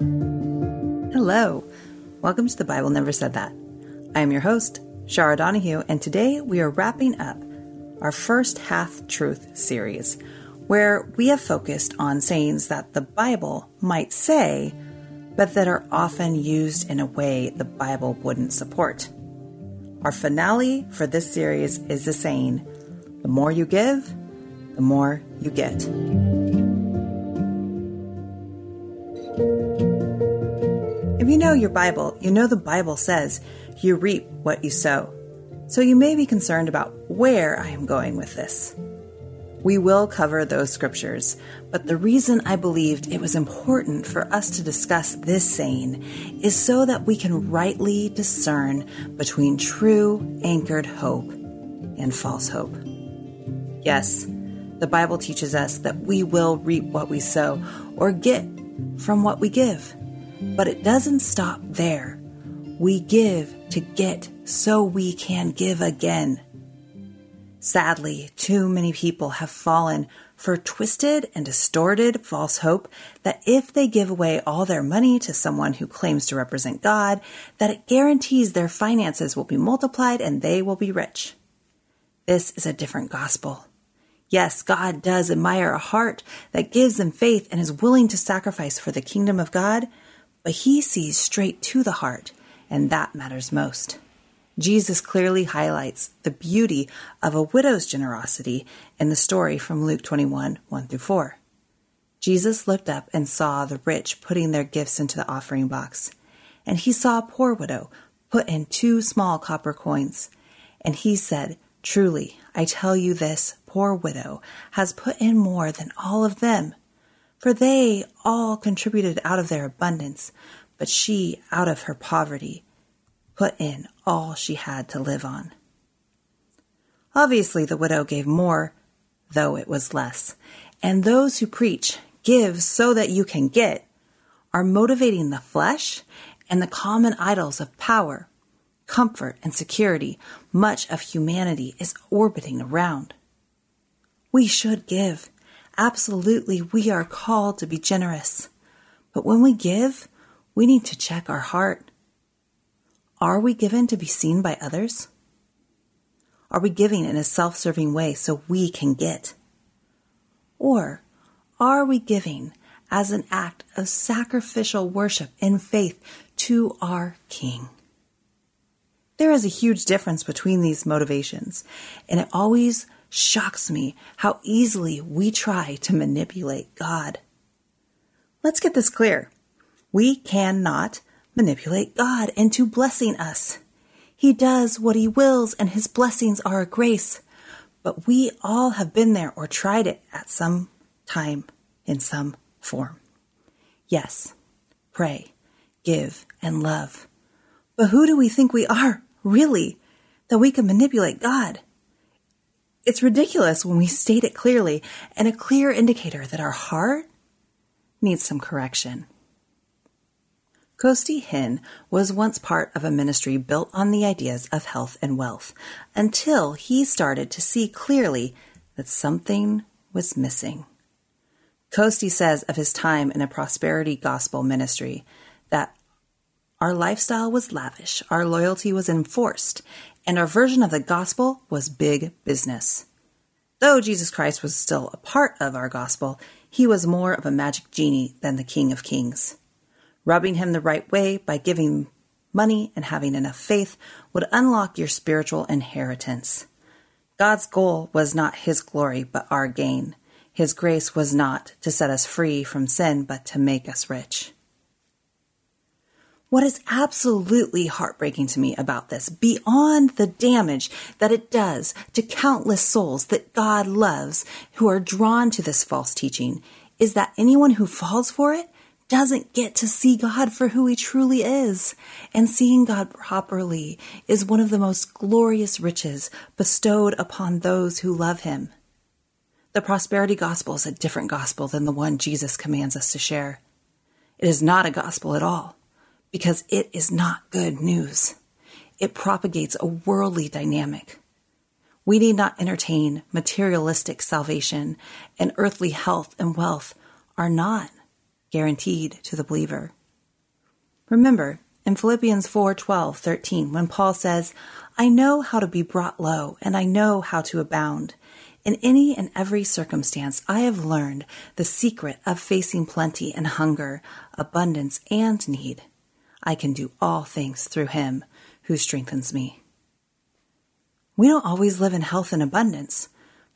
Hello. Welcome to The Bible Never Said That. I am your host, Chara Donahue, and today we are wrapping up our first Half Truth series, where we have focused on sayings that the Bible might say, but that are often used in a way the Bible wouldn't support. Our finale for this series is the saying, the more you give, the more you get. Know your Bible, you know the Bible says you reap what you sow. So you may be concerned about where I am going with this. We will cover those scriptures, but the reason I believed it was important for us to discuss this saying is so that we can rightly discern between true anchored hope and false hope. Yes, the Bible teaches us that we will reap what we sow or get from what we give. But it doesn't stop there. We give to get so we can give again. Sadly, too many people have fallen for twisted and distorted false hope that if they give away all their money to someone who claims to represent God, that it guarantees their finances will be multiplied and they will be rich. This is a different gospel. Yes, God does admire a heart that gives in faith and is willing to sacrifice for the kingdom of God, but he sees straight to the heart, and that matters most. Jesus clearly highlights the beauty of a widow's generosity in the story from Luke 21 1 through 4. Jesus looked up and saw the rich putting their gifts into the offering box, and he saw a poor widow put in two small copper coins. And he said, Truly, I tell you this poor widow has put in more than all of them for they all contributed out of their abundance, but she, out of her poverty, put in all she had to live on. Obviously, the widow gave more, though it was less. And those who preach, give so that you can get, are motivating the flesh and the common idols of power, comfort, and security much of humanity is orbiting around. We should give Absolutely, we are called to be generous. But when we give, we need to check our heart. Are we given to be seen by others? Are we giving in a self serving way so we can get? Or are we giving as an act of sacrificial worship in faith to our King? There is a huge difference between these motivations, and it always shocks me how easily we try to manipulate God. Let's get this clear. We cannot manipulate God into blessing us. He does what he wills, and his blessings are a grace. But we all have been there or tried it at some time in some form. Yes, pray, give, and love. But who do we think we are, really, that we can manipulate God? It's ridiculous when we state it clearly and a clear indicator that our heart needs some correction. Costi Hinn was once part of a ministry built on the ideas of health and wealth until he started to see clearly that something was missing. Costi says of his time in a prosperity gospel ministry that our lifestyle was lavish, our loyalty was enforced, and our version of the gospel was big business. Though Jesus Christ was still a part of our gospel, he was more of a magic genie than the King of Kings. Rubbing him the right way by giving money and having enough faith would unlock your spiritual inheritance. God's goal was not his glory, but our gain. His grace was not to set us free from sin, but to make us rich. What is absolutely heartbreaking to me about this, beyond the damage that it does to countless souls that God loves who are drawn to this false teaching, is that anyone who falls for it doesn't get to see God for who he truly is. And seeing God properly is one of the most glorious riches bestowed upon those who love him. The prosperity gospel is a different gospel than the one Jesus commands us to share. It is not a gospel at all because it is not good news. It propagates a worldly dynamic. We need not entertain materialistic salvation, and earthly health and wealth are not guaranteed to the believer. Remember, in Philippians 4 12, 13, when Paul says, I know how to be brought low, and I know how to abound. In any and every circumstance, I have learned the secret of facing plenty and hunger, abundance and need. I can do all things through him who strengthens me. We don't always live in health and abundance,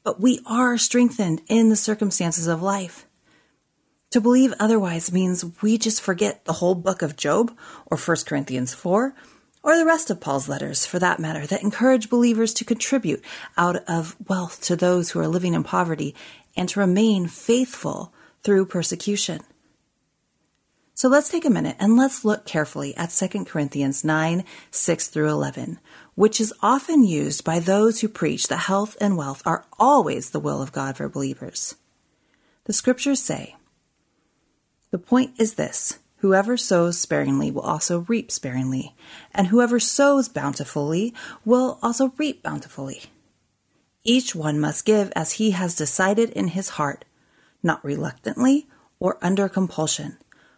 but we are strengthened in the circumstances of life. To believe otherwise means we just forget the whole book of Job or 1 Corinthians 4 or the rest of Paul's letters for that matter that encourage believers to contribute out of wealth to those who are living in poverty and to remain faithful through persecution. So let's take a minute and let's look carefully at 2 Corinthians 9, 6 through 11, which is often used by those who preach that health and wealth are always the will of God for believers. The scriptures say, the point is this whoever sows sparingly will also reap sparingly, and whoever sows bountifully will also reap bountifully. Each one must give as he has decided in his heart, not reluctantly or under compulsion,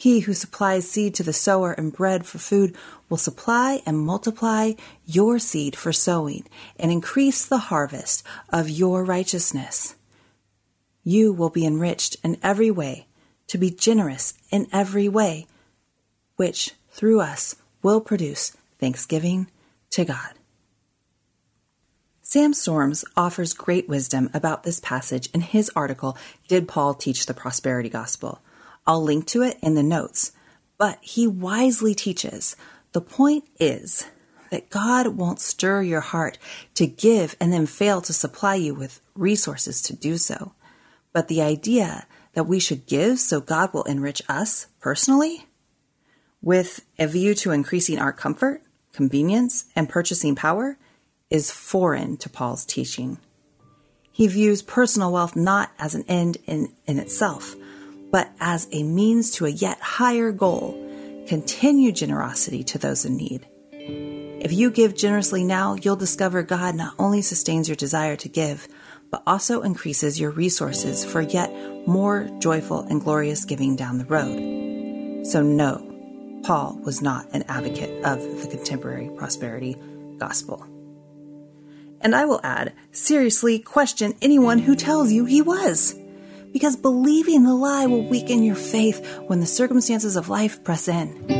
He who supplies seed to the sower and bread for food will supply and multiply your seed for sowing and increase the harvest of your righteousness. You will be enriched in every way, to be generous in every way, which through us will produce thanksgiving to God. Sam Storms offers great wisdom about this passage in his article, Did Paul Teach the Prosperity Gospel? I'll link to it in the notes, but he wisely teaches the point is that God won't stir your heart to give and then fail to supply you with resources to do so. But the idea that we should give so God will enrich us personally with a view to increasing our comfort, convenience, and purchasing power is foreign to Paul's teaching. He views personal wealth not as an end in, in itself, but as a means to a yet higher goal continue generosity to those in need. If you give generously now, you'll discover God not only sustains your desire to give, but also increases your resources for yet more joyful and glorious giving down the road. So, no, Paul was not an advocate of the contemporary prosperity gospel. And I will add, seriously question anyone who tells you he was. Because believing the lie will weaken your faith when the circumstances of life press in.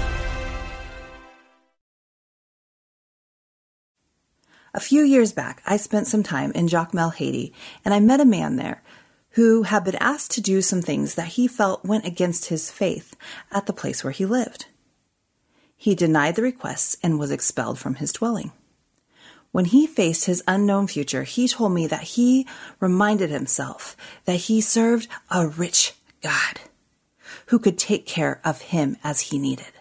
A few years back, I spent some time in Jacmel, Haiti, and I met a man there who had been asked to do some things that he felt went against his faith at the place where he lived. He denied the requests and was expelled from his dwelling. When he faced his unknown future, he told me that he reminded himself that he served a rich God who could take care of him as he needed.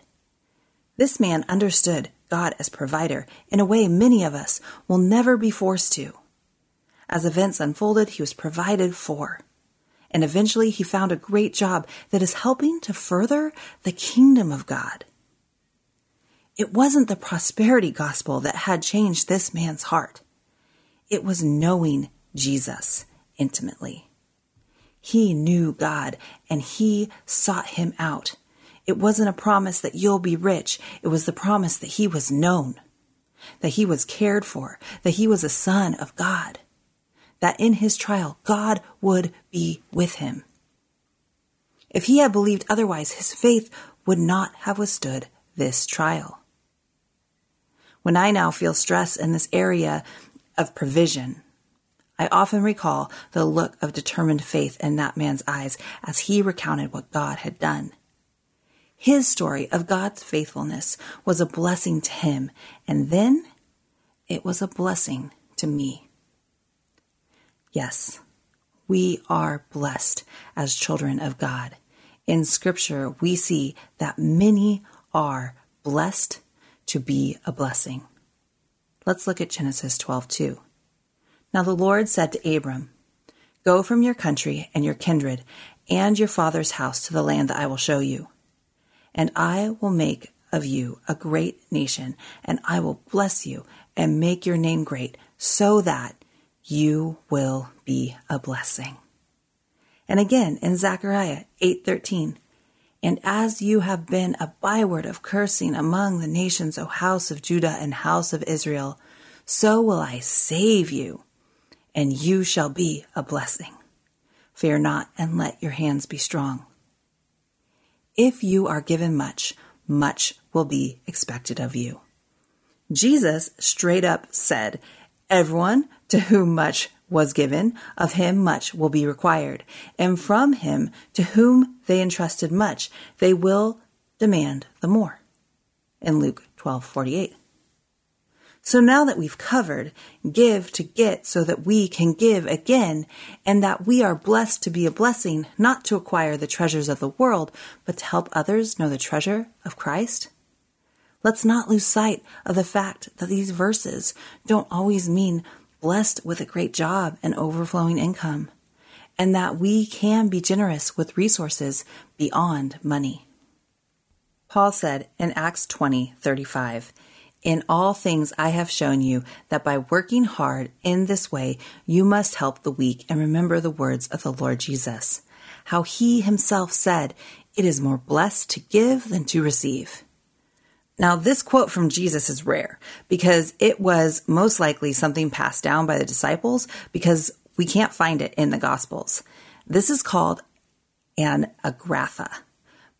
This man understood God as provider in a way many of us will never be forced to. As events unfolded, he was provided for. And eventually he found a great job that is helping to further the kingdom of God. It wasn't the prosperity gospel that had changed this man's heart. It was knowing Jesus intimately. He knew God and he sought him out. It wasn't a promise that you'll be rich. It was the promise that he was known, that he was cared for, that he was a son of God, that in his trial, God would be with him. If he had believed otherwise, his faith would not have withstood this trial. When I now feel stress in this area of provision, I often recall the look of determined faith in that man's eyes as he recounted what God had done. His story of God's faithfulness was a blessing to him, and then it was a blessing to me. Yes, we are blessed as children of God. In Scripture, we see that many are blessed to be a blessing. Let's look at Genesis 12 2. Now the Lord said to Abram, Go from your country and your kindred and your father's house to the land that I will show you. And I will make of you a great nation, and I will bless you and make your name great, so that you will be a blessing. And again in Zechariah 8:13, and as you have been a byword of cursing among the nations, O house of Judah and house of Israel, so will I save you and you shall be a blessing. Fear not, and let your hands be strong. If you are given much, much will be expected of you. Jesus straight up said, Everyone to whom much was given, of him much will be required. And from him to whom they entrusted much, they will demand the more. In Luke 12 48. So now that we've covered give to get so that we can give again and that we are blessed to be a blessing, not to acquire the treasures of the world, but to help others know the treasure of Christ. Let's not lose sight of the fact that these verses don't always mean blessed with a great job and overflowing income, and that we can be generous with resources beyond money. Paul said in Acts 20 35, in all things, I have shown you that by working hard in this way, you must help the weak and remember the words of the Lord Jesus. How he himself said, It is more blessed to give than to receive. Now, this quote from Jesus is rare because it was most likely something passed down by the disciples because we can't find it in the Gospels. This is called an agrapha.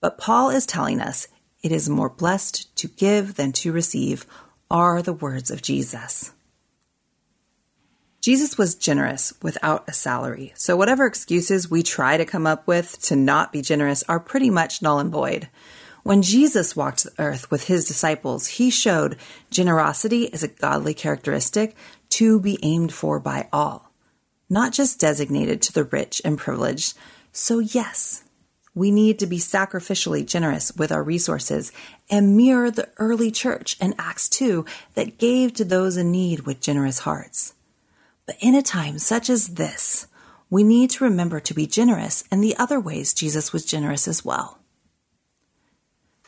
But Paul is telling us it is more blessed to give than to receive, are the words of Jesus. Jesus was generous without a salary, so whatever excuses we try to come up with to not be generous are pretty much null and void. When Jesus walked the earth with his disciples, he showed generosity is a godly characteristic to be aimed for by all, not just designated to the rich and privileged. So, yes, we need to be sacrificially generous with our resources and mirror the early church in Acts 2 that gave to those in need with generous hearts. But in a time such as this, we need to remember to be generous in the other ways Jesus was generous as well.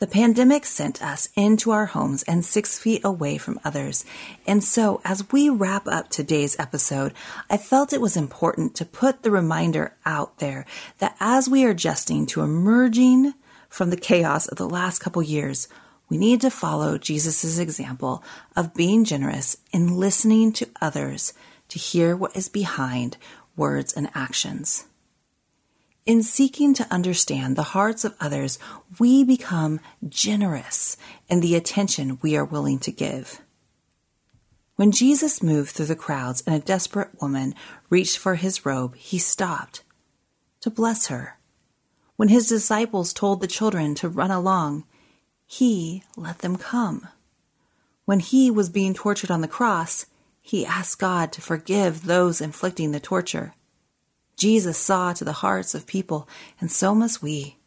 The pandemic sent us into our homes and six feet away from others. And so, as we wrap up today's episode, I felt it was important to put the reminder out there that as we are adjusting to emerging from the chaos of the last couple years, we need to follow Jesus' example of being generous in listening to others to hear what is behind words and actions. In seeking to understand the hearts of others, we become generous in the attention we are willing to give. When Jesus moved through the crowds and a desperate woman reached for his robe, he stopped to bless her. When his disciples told the children to run along, he let them come. When he was being tortured on the cross, he asked God to forgive those inflicting the torture. Jesus saw to the hearts of people, and so must we.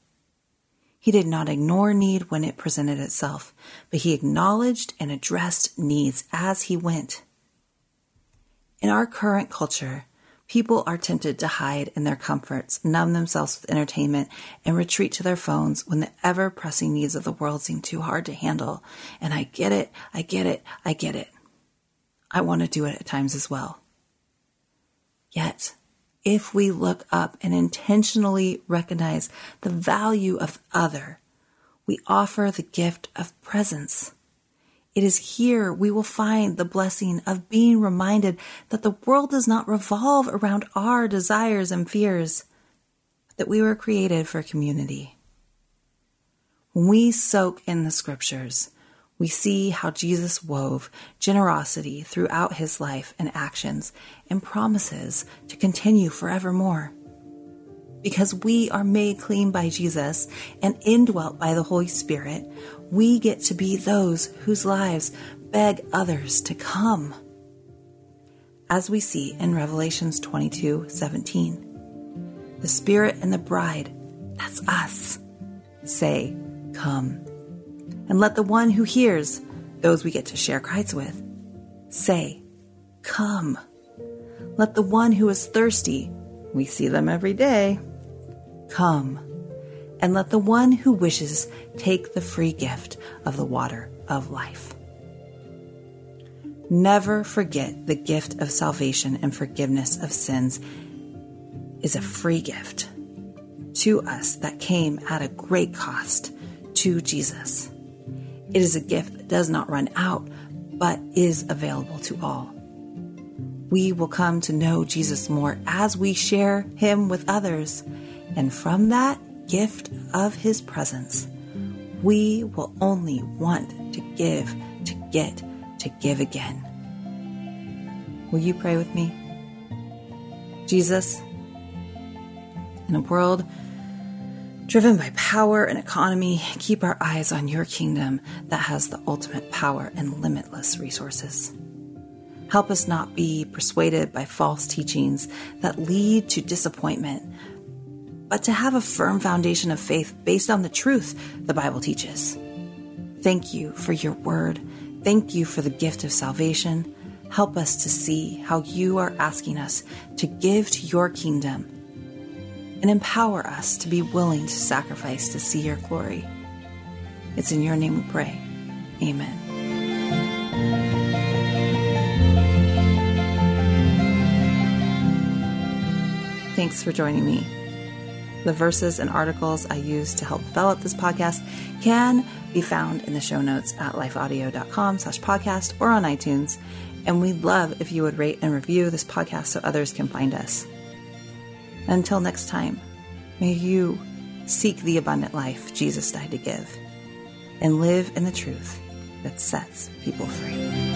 He did not ignore need when it presented itself, but he acknowledged and addressed needs as he went. In our current culture, People are tempted to hide in their comforts, numb themselves with entertainment, and retreat to their phones when the ever pressing needs of the world seem too hard to handle. And I get it, I get it, I get it. I want to do it at times as well. Yet, if we look up and intentionally recognize the value of other, we offer the gift of presence. It is here we will find the blessing of being reminded that the world does not revolve around our desires and fears, that we were created for community. When we soak in the scriptures, we see how Jesus wove generosity throughout his life and actions and promises to continue forevermore because we are made clean by Jesus and indwelt by the Holy Spirit, we get to be those whose lives beg others to come. As we see in Revelations 22 17, the Spirit and the bride, that's us, say, Come. And let the one who hears, those we get to share Christ with, say, Come. Let the one who is thirsty, we see them every day, Come, and let the one who wishes take the free gift of the water of life. Never forget the gift of salvation and forgiveness of sins is a free gift to us that came at a great cost to Jesus. It is a gift that does not run out, but is available to all. We will come to know Jesus more as we share him with others and from that gift of His presence, we will only want to give, to get, to give again. Will you pray with me? Jesus, in a world driven by power and economy, keep our eyes on your kingdom that has the ultimate power and limitless resources. Help us not be persuaded by false teachings that lead to disappointment, but to have a firm foundation of faith based on the truth the Bible teaches. Thank you for your word. Thank you for the gift of salvation. Help us to see how you are asking us to give to your kingdom and empower us to be willing to sacrifice to see your glory. It's in your name we pray. Amen. Thanks for joining me. The verses and articles I use to help develop this podcast can be found in the show notes at lifeaudio.com slash podcast or on iTunes. And we'd love if you would rate and review this podcast so others can find us. Until next time, may you seek the abundant life Jesus died to give and live in the truth that sets people free.